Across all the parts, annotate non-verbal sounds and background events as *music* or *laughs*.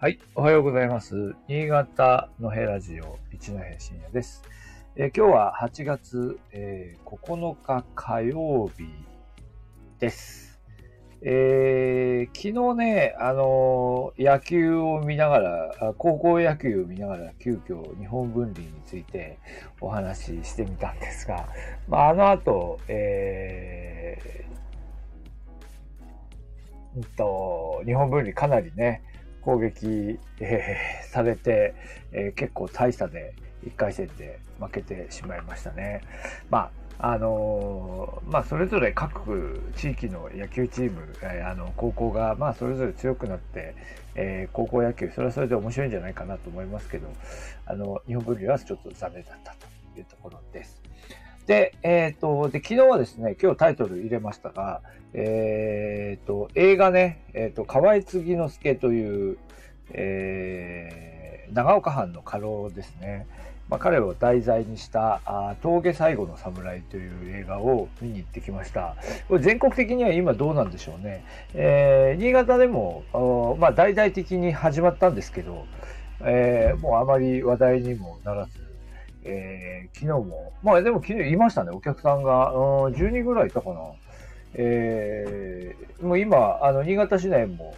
はい、おはようございます。新潟のヘラジオ一戸深夜です。えー今日は8月、えー9日火曜日です。えー昨日ね、あの野球を見ながら、高校野球を見ながら、急遽日本分離についてお話ししてみたんですが、まあ、あの後、えーうんと、日本分離かなりね、攻撃、えーされて、えー結構大差で1回戦で負けてしまいましたね。まあ、あのまあ、それぞれ各地域の野球チーム、えーあの、高校が、まあ、それぞれ強くなって、えー高校野球、それはそれで面白いんじゃないかなと思いますけど、あの、日本分離はちょっと残念だったというところです。で、えっ、と、で、昨日はですね、今日タイトル入れましたが、えっ、と、映画ね、えっ、と、河合継之助という、えー長岡藩の家老ですね。まあ、彼を題材にしたあ峠最後の侍という映画を見に行ってきました。これ全国的には今どうなんでしょうね。えー新潟でも、まあ、大々的に始まったんですけど、えーもうあまり話題にもならず、えー昨日も、まあでも昨日いましたね、お客さんが、うん、10人ぐらいいたかな。えーもう今、あの、新潟市内も、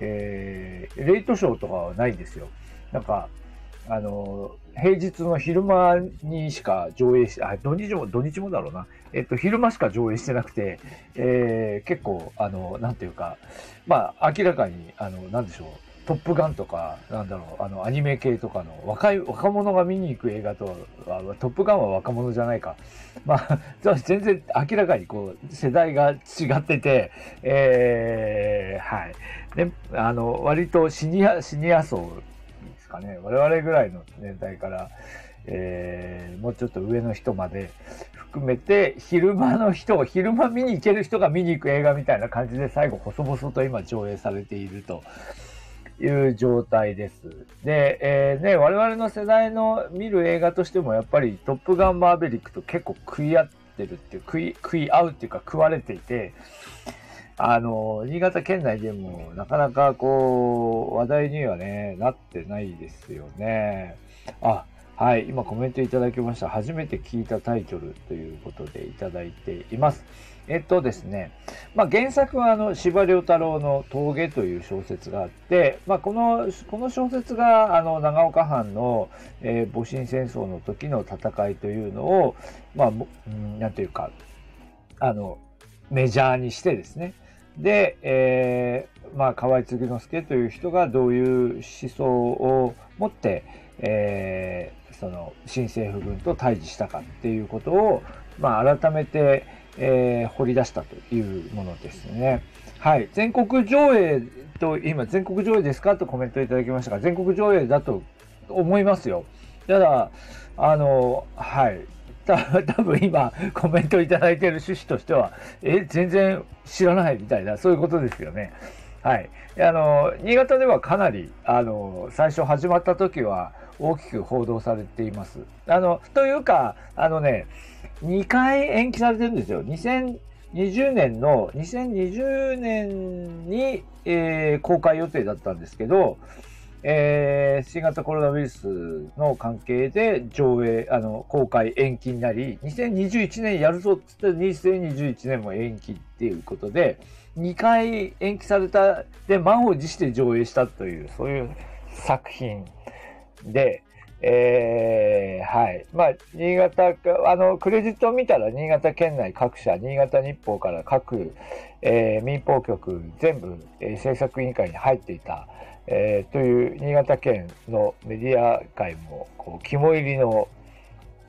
えーレイトショーとかはないんですよ。なんか、あの、平日の昼間にしか上映し、あ、土日も、土日もだろうな。えっと、昼間しか上映してなくて、えー結構、あの、なんていうか、まあ、明らかに、あの、なんでしょう、トップガンとか、なんだろう、あの、アニメ系とかの若い、若者が見に行く映画とは、トップガンは若者じゃないか。まあ、*laughs* 全然明らかにこう、世代が違ってて、えーはい。で、あの、割とシニア、シニア層ですかね。我々ぐらいの年代から、えーもうちょっと上の人まで含めて、昼間の人、昼間見に行ける人が見に行く映画みたいな感じで最後細々と今上映されているという状態です。で、えーね、我々の世代の見る映画としてもやっぱりトップガンマーベリックと結構食い合ってるっていう、食い、食い合うっていうか食われていて、あの、新潟県内でもなかなかこう、話題にはね、なってないですよね。あ、はい、今コメントいただきました。初めて聞いたタイトルということでいただいています。えっとですね、まあ、原作はあの司馬太郎の峠という小説があって、まあ、このこの小説があの長岡藩の、えー戊辰戦争の時の戦いというのを、まあ、なんていうかあのメジャーにしてですねで、えーまあ、河合継之助という人がどういう思想を持って、えーその新政府軍と対峙したかっていうことを、まあ、改めて、えー掘り出したというものですね。はい。全国上映と、今、全国上映ですかとコメントいただきましたが、全国上映だと思いますよ。ただ、あの、はい。た *laughs* 多分今、コメントいただいている趣旨としては、え、全然知らないみたいな、そういうことですよね。はい。あの、新潟ではかなり、あの、最初始まった時は大きく報道されています。あの、というか、あのね、2回延期されてるんですよ。2020年の、2020年に、えー公開予定だったんですけど、えー新型コロナウイルスの関係で上映、あの、公開延期になり、2021年やるぞって言って2021年も延期っていうことで、2回延期された、で、満を持して上映したという、そういう作品で、えーはい。まあ、新潟、あの、クレジットを見たら、新潟県内各社、新潟日報から各、えー民放局全部、えー制作委員会に入っていた、えーという新潟県のメディア界も、こう、肝入りの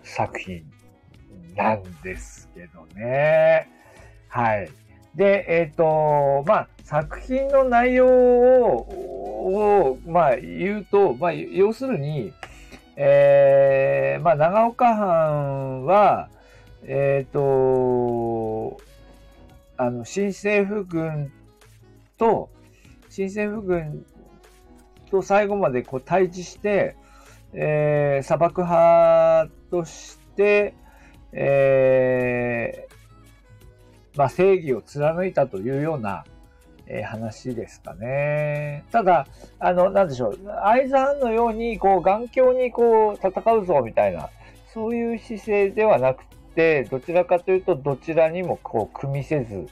作品なんですけどね。はい。で、えっ、と、まあ、作品の内容を、をまあ、言うと、まあ、要するに、えーまあ、長岡藩は、えっ、と、あの、新政府軍と、新政府軍と最後までこう対峙して、えー砂漠派として、えーまあ、正義を貫いたというような、えー、話ですかね。ただ、あの、なんでしょう、相沢のように、こう、眼鏡にこう、戦うぞ、みたいな、そういう姿勢ではなくて、どちらかというと、どちらにもこう、組みせず、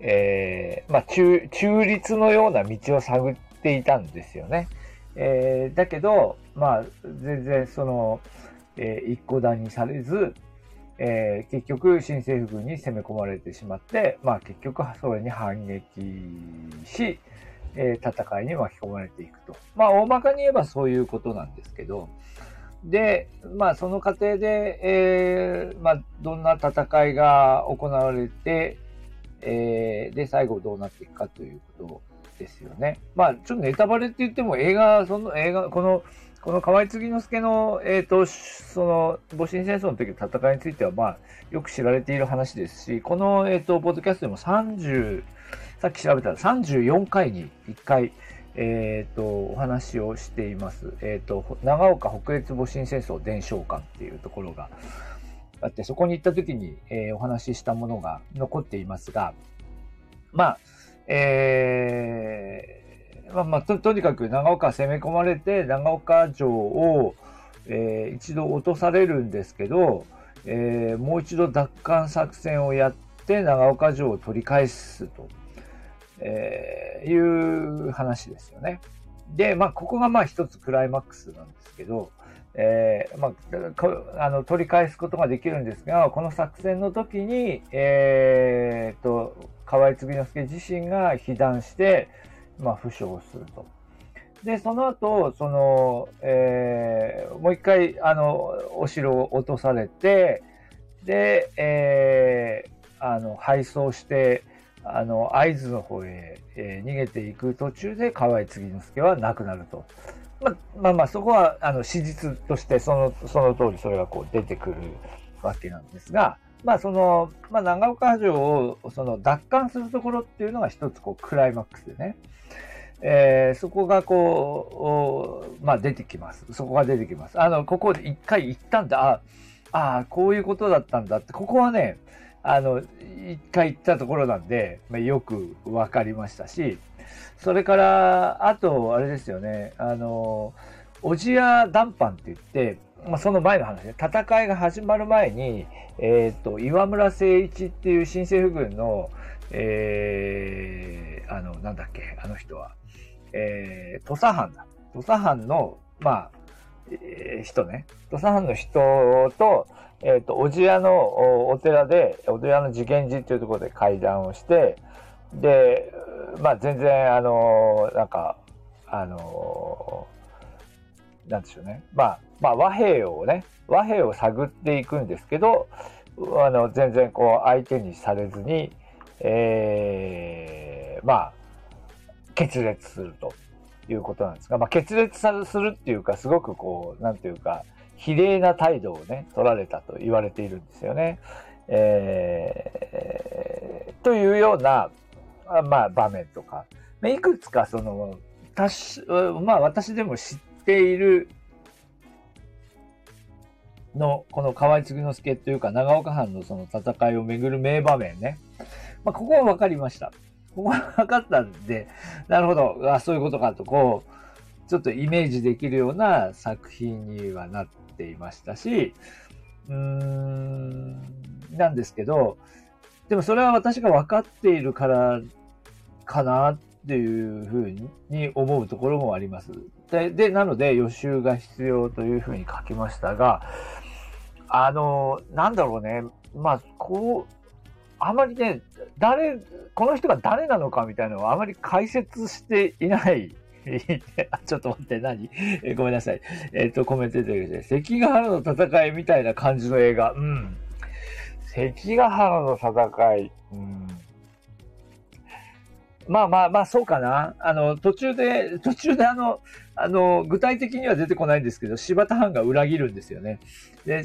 えー、まあ、中、中立のような道を探っていたんですよね。えー、だけど、まあ、全然その、えー、一個段にされず、えー、結局、新政府軍に攻め込まれてしまって、まあ結局、それに反撃し、えー、戦いに巻き込まれていくと。まあ大まかに言えばそういうことなんですけど、で、まあその過程で、えー、まあどんな戦いが行われて、えー、で、最後どうなっていくかということですよね。まあちょっとネタバレって言っても映画、その映画、このこの河合継之助の、えっ、ー、と、その、戊辰戦争の時の戦いについては、まあ、よく知られている話ですし、この、えっ、ー、と、ポッドキャストでも30、さっき調べたら34回に1回、えっ、ー、と、お話をしています。えっ、と、長岡北越戊辰戦争伝承館っていうところがあって、そこに行った時に、えお話ししたものが残っていますが、まあ、えー、まあまあ、ととにかく長岡攻め込まれて、長岡城を、えー、一度落とされるんですけど、えー、もう一度奪還作戦をやって長岡城を取り返すと、えー、いう話ですよね。で、まあ、ここがまあ一つクライマックスなんですけど、えー、まあ、あの取り返すことができるんですが、この作戦の時に、えー、と、河合継之助自身が被弾して、まあ、負傷すると。で、その後、その、えー、もう一回、あの、お城を落とされて、で、えー、あの、敗走して、あの、会津の方へ、えー、逃げていく途中で、河合継之助は亡くなると。ままあまあ、そこは、あの、史実として、その、その通りそれがこう出てくるわけなんですが、まあ、その、まあ、長岡城を、その、奪還するところっていうのが一つ、こう、クライマックスでね。えー、そこがこう、まあ出てきます。そこが出てきます。あの、ここで一回行ったんだ。ああ、こういうことだったんだって、ここはね、あの、一回行ったところなんで、まあ、よくわかりましたし、それから、あと、あれですよね、あの、小千谷談判って言って、まあ、その前の話で、戦いが始まる前に、えっ、ー、と、岩村誠一っていう新政府軍の、えー、あの、なんだっけ、あの人は、えー、土佐藩だ。土佐藩の、まあ、えー、人ね。土佐藩の人と、えっ、ー、と、小千谷のお寺で、お寺の次元寺っていうところで会談をして、で、まあ全然、あの、なんか、あの、なんでしょうね。まあ、まあ和平をね、和平を探っていくんですけど、あの、全然こう相手にされずに、えー、まあ、決裂するということなんですが、まあ、決裂するっていうか、すごくこう、なんていうか、比例な態度をね、取られたと言われているんですよね。えー、というような、まあ、場面とか、いくつかその、たし、まあ、私でも知っているの、この河合継之助というか、長岡藩のその戦いをめぐる名場面ね。まあ、ここは分かりました。ここが分かったんで、なるほど、あそういうことかと、こう、ちょっとイメージできるような作品にはなっていましたし、うーん、なんですけど、でもそれは私が分かっているからかなっていうふうに思うところもあります。で、でなので予習が必要というふうに書きましたが、あの、なんだろうね。まあ、こう、あまりね、誰、この人が誰なのかみたいなのはあまり解説していない。*laughs* ちょっと待って、何？え *laughs* ごめんなさい。えっ、ー、と、コメントでて関ヶ原の戦いみたいな感じの映画。うん。関ヶ原の戦い。うん。まあまあまあ、そうかな。あの、途中で、途中であの、あの、具体的には出てこないんですけど、柴田藩が裏切るんですよね。で、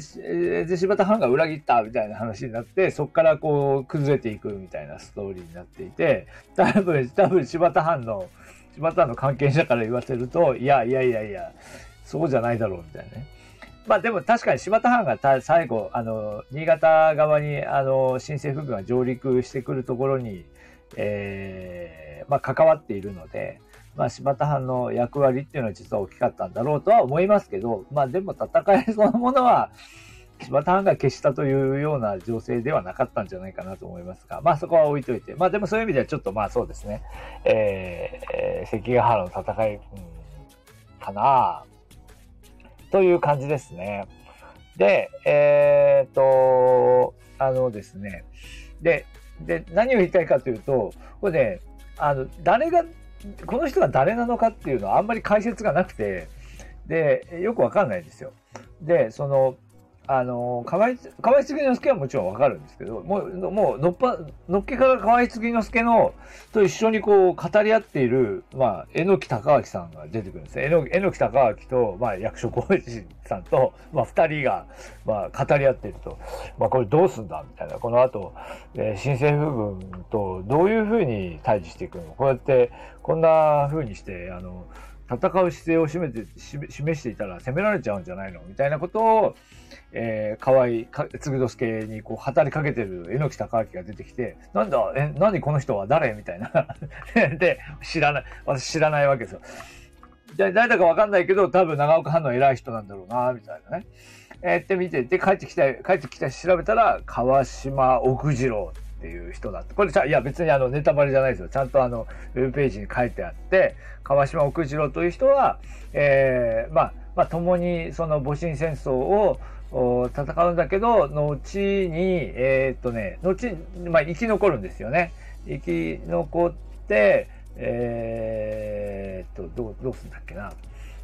で柴田藩が裏切ったみたいな話になって、そこからこう、崩れていくみたいなストーリーになっていて、多分、多分柴田藩の、柴田藩の関係者から言わせると、いやいやいやいや、そうじゃないだろうみたいなね。まあでも確かに柴田藩が最後、あの、新潟側に、あの、新政府軍が上陸してくるところに、えー、まあ、関わっているので、まあ、柴田藩の役割っていうのは実は大きかったんだろうとは思いますけど、まあ、でも戦いそのものは、柴田藩が消したというような情勢ではなかったんじゃないかなと思いますが、まあそこは置いといて、まあでもそういう意味ではちょっとまあそうですね、えー、関ヶ原の戦い、うん、かなという感じですね。で、えー、っと、あのですね、で、で、何を言いたいかというと、これね、あの、誰が、この人が誰なのかっていうのはあんまり解説がなくて、で、よくわかんないんですよ。で、その、あの、河合、河合継之助はもちろんわかるんですけど、もう、もう、のっぱ、のっけから河合継之助の、と一緒にこう、語り合っている、まあ、榎木隆明さんが出てくるんですね。榎木隆明と、まあ、役所広司さんと、まあ、二人が、まあ、語り合っていると。まあ、これどうすんだみたいな。この後、えー、新政府軍とどういうふうに対峙していくのこうやって、こんなふうにして、あの、戦う姿勢を示していたら攻められちゃうんじゃないの？みたいなことを、えー、河合嗣之助にこう働きかけてる榎木隆明が出てきて、なんだ、え、何この人は誰？みたいな。*laughs* で、知らない、私知らないわけですよ。誰だかわかんないけど、多分長岡藩の偉い人なんだろうな、みたいなね。えー、って見て、で、帰ってきた、帰ってきた調べたら、川島奥次郎ていう人だって。これいや別にあのネタバレじゃないですよ。ちゃんとあの、ウェブページに書いてあって、川島奥次郎という人は、えー、まあ、まあ、共にその戊辰戦争を戦うんだけど、後に、えー、っとね、後、まあ、生き残るんですよね。生き残って、えー、っと、どう、どうすんだっけな。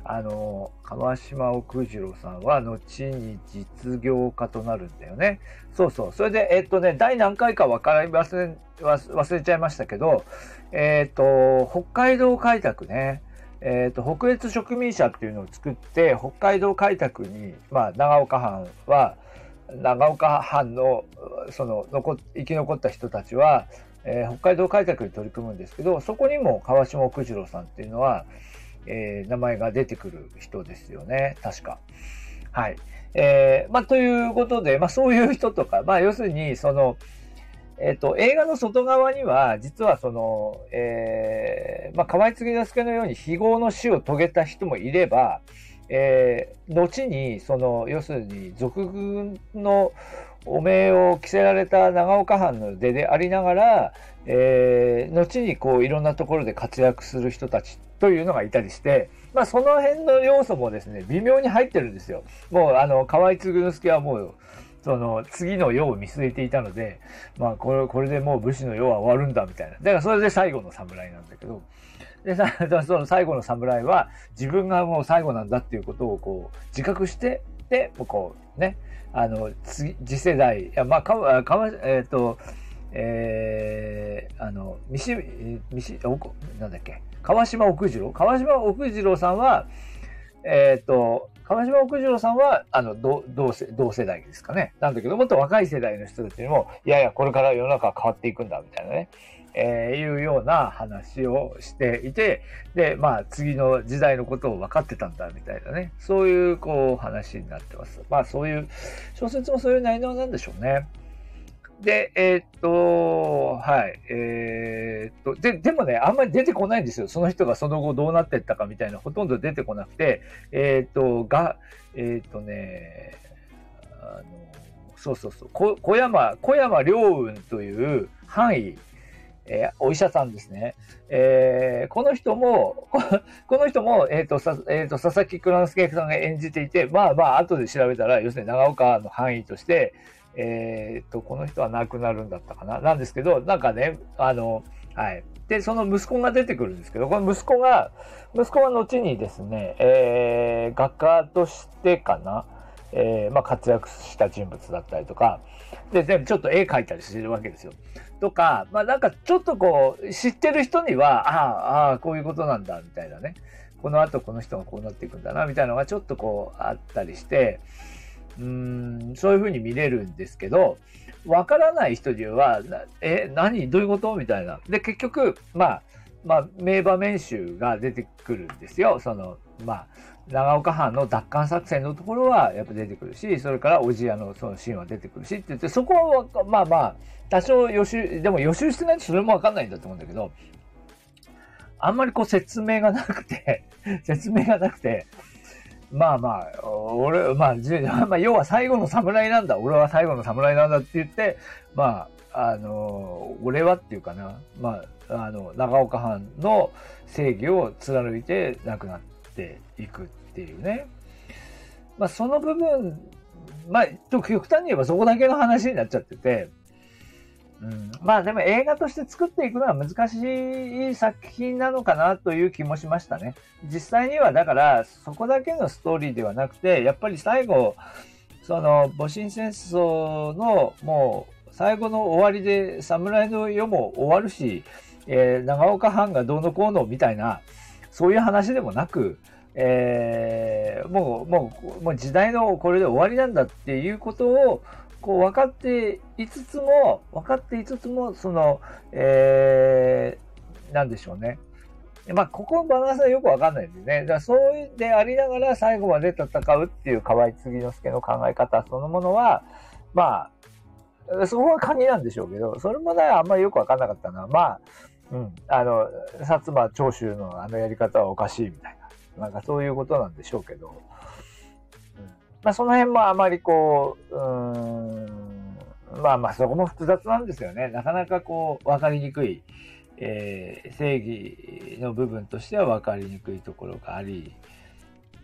あの、川島奥次郎さんは後に実業家となるんだよね。そうそう。それで、えっとね、第何回か分かり忘れ、忘れちゃいましたけど、えっと、北海道開拓ね。えっと、北越植民者っていうのを作って、北海道開拓に、まあ、長岡藩は、長岡藩の、その、残、生き残った人たちは、えー、北海道開拓に取り組むんですけど、そこにも川島奥次郎さんっていうのは、えー、名前が出てくる人ですよね。確か。はい。えー、まあ、ということで、まあ、そういう人とか、まあ、要するに、その、えっ、ー、と、映画の外側には、実はその、えー、まあ、河合継之助のように非業の死を遂げた人もいれば、えー、後に、その、要するに、俗軍の汚名を着せられた長岡藩の出でありながら、えー、後にこう、いろんなところで活躍する人たちというのがいたりして、まあその辺の要素もですね、微妙に入ってるんですよ。もうあの、河合嗣之助はもう、その次の世を見据えていたので、まあこれ、これでもう武士の世は終わるんだみたいな。だからそれで最後の侍なんだけど、で、さ、その最後の侍は自分がもう最後なんだっていうことをこう自覚して、で、こうね、あの、次、次世代、いや、まあ、か、かえっ、ー、と、えー、あの、三島、三島、なんだっけ、川島奥次郎？川島奥次郎さんは、えっ、ー、と、川島奥次郎さんは、あの、同、同世、同世代ですかね。なんだけど、もっと若い世代の人たちにも、いやいや、これから世の中は変わっていくんだ、みたいなね。えー、いうような話をしていて、で、まあ、次の時代のことを分かってたんだ、みたいなね。そういう、こう、話になってます。まあ、そういう、小説もそういう内容なんでしょうね。で、えー、っと、はい、えー、っと、で、でもね、あんまり出てこないんですよ。その人がその後どうなってったかみたいな、ほとんど出てこなくて、えー、っと、が、えっとね、あの、そうそうそう、小山、小山良雲という範囲、えー、お医者さんですね。えー、この人も、*laughs* この人も、えっ、ー、と、さ、えっ、と、佐々木蔵之介さんが演じていて、まあまあ、後で調べたら、要するに長岡の範囲として、えっと、この人は亡くなるんだったかな？なんですけど、なんかね、あの、はい。で、その息子が出てくるんですけど、この息子が、息子は後にですね、えー、画家としてかな、えー、まあ、活躍した人物だったりとか、で、全部ちょっと絵描いたりしてるわけですよ。とか、まあ、なんかちょっとこう、知ってる人には、ああ、ああ、こういうことなんだ、みたいなね。この後この人がこうなっていくんだな、みたいなのがちょっとこう、あったりして、うん、そういうふうに見れるんですけど、わからない人には、え、何？どういうこと？みたいな。で、結局、まあ、まあ、名場面集が出てくるんですよ。その、まあ、長岡藩の奪還作戦のところはやっぱ出てくるし、それから小千谷のそのシーンは出てくるしって言って、そこはまあまあ、多少予習、でも予習してないとそれもわかんないんだと思うんだけど、あんまりこう説明がなくて説明がなくて、まあまあ、俺、まあ、*laughs* まあ、要は最後の侍なんだ、俺は最後の侍なんだって言って、まあ、あの、俺はっていうかな、まあ、あの、長岡藩の正義を貫いて亡くなっていくっていうね。まあ、その部分、まあ、極端に言えばそこだけの話になっちゃってて、うん、まあでも映画として作っていくのは難しい作品なのかなという気もしましたね。実際にはだからそこだけのストーリーではなくて、やっぱり最後、その戊辰戦争のもう最後の終わりで侍の世も終わるし、えー、長岡藩がどうのこうのみたいな、そういう話でもなく、えー、もう、もう、もう時代のこれで終わりなんだっていうことを、こう分かっていつつも、分かっていつつも、その、えー、なんでしょうね。まあ、ここのバランスはよくわかんないんでね。だからそうでありながら最後まで戦うっていう河合継之助の考え方そのものは、まあ、そこは鍵なんでしょうけど、それもね、あんまりよくわかんなかったな。まあ、うん、あの、薩摩長州のあのやり方はおかしいみたいな。なんかそういうことなんでしょうけど。まあ、その辺もあまりこう、うん、まあまあそこも複雑なんですよね。なかなかこう、わかりにくい、えー、正義の部分としてはわかりにくいところがあり、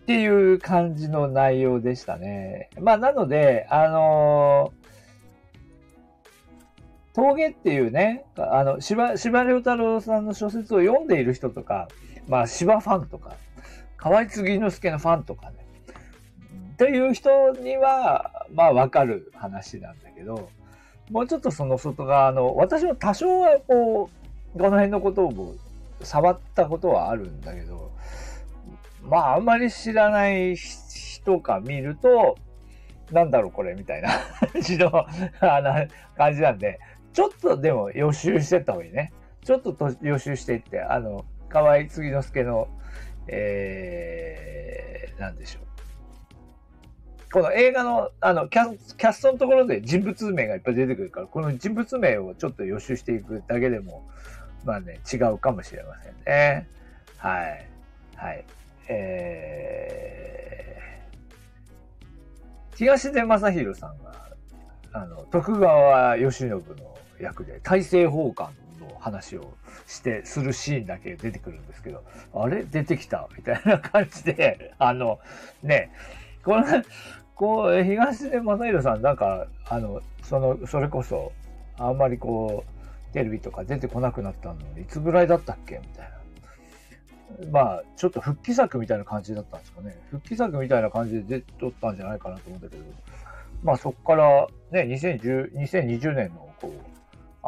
っていう感じの内容でしたね。まあなので、あのー、峠っていうね、あの、柴、柴良太郎さんの小説を読んでいる人とか、まあ柴ファンとか、河合継之助のファンとかね、という人には、まあわかる話なんだけど、もうちょっとその外側の、私も多少はこう、この辺のことを触ったことはあるんだけど、まああんまり知らない人が見ると、なんだろうこれみたいな感じのあの感じなんで、ちょっとでも予習してった方がいいね。ちょっと予習していって、あの、河合継之助の、えー、なんでしょう。この映画のあのキャキャストのところで人物名がいっぱい出てくるから、この人物名をちょっと予習していくだけでも、まあね、違うかもしれませんね。はい。はい。えー、東出正宏さんが、あの、徳川慶喜の役で大政奉還の話をして、するシーンだけ出てくるんですけど、あれ？出てきた？みたいな感じで、あの、ね、この、こう、東出正宏さん、なんか、あの、その、それこそ、あんまりこう、テレビとか出てこなくなったのいつぐらいだったっけみたいな。まあ、ちょっと復帰作みたいな感じだったんですかね。復帰作みたいな感じで出とったんじゃないかなと思うんだけど、まあそっからね、2010 2020年のこう、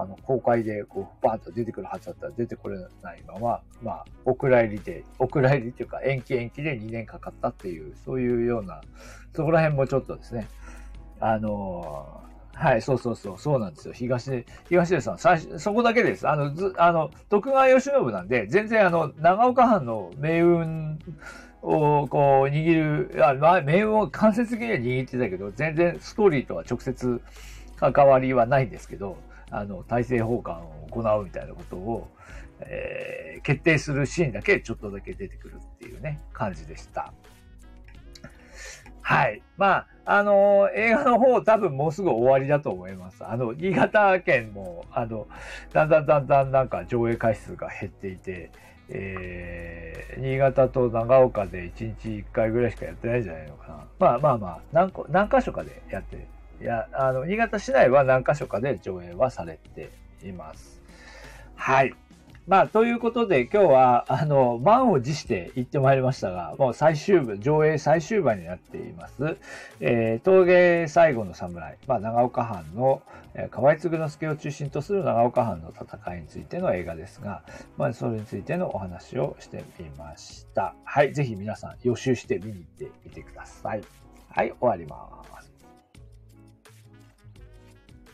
あの、公開で、こう、バーンと出てくるはずだったら出てこれないまま、まあ、お蔵入りで、*laughs* お蔵入りっていうか、延期延期で2年かかったっていう、そういうような、そこら辺もちょっとですね、あのー、はい、そうそうそう、そうなんですよ。東出、東出さん、最初、そこだけです。あの、ず、あの、徳川慶喜なんで、全然あの、長岡藩の命運をこう握る、あ、まあ、命運を間接的には握ってたけど、全然ストーリーとは直接関わりはないんですけど、あの、体制奉還を行うみたいなことを、えー、決定するシーンだけちょっとだけ出てくるっていうね、感じでした。はい。まあ、あのー、映画の方多分もうすぐ終わりだと思います。あの、新潟県も、あの、だんだんだんだんなんか上映回数が減っていて、えー、新潟と長岡で1日1回ぐらいしかやってないんじゃないのかな。まあまあまあ、何個、何箇所かでやっていや、あの、新潟市内は何箇所かで上映はされています。はい。まあ、ということで今日は、あの、満を持して行ってまいりましたが、もう最終部、上映最終盤になっています。えー、峠最後の侍、まあ、長岡藩の、えー、河合継之助を中心とする長岡藩の戦いについての映画ですが、まあ、それについてのお話をしてみました。はい。ぜひ皆さん予習して見に行ってみてください。はい。終わります。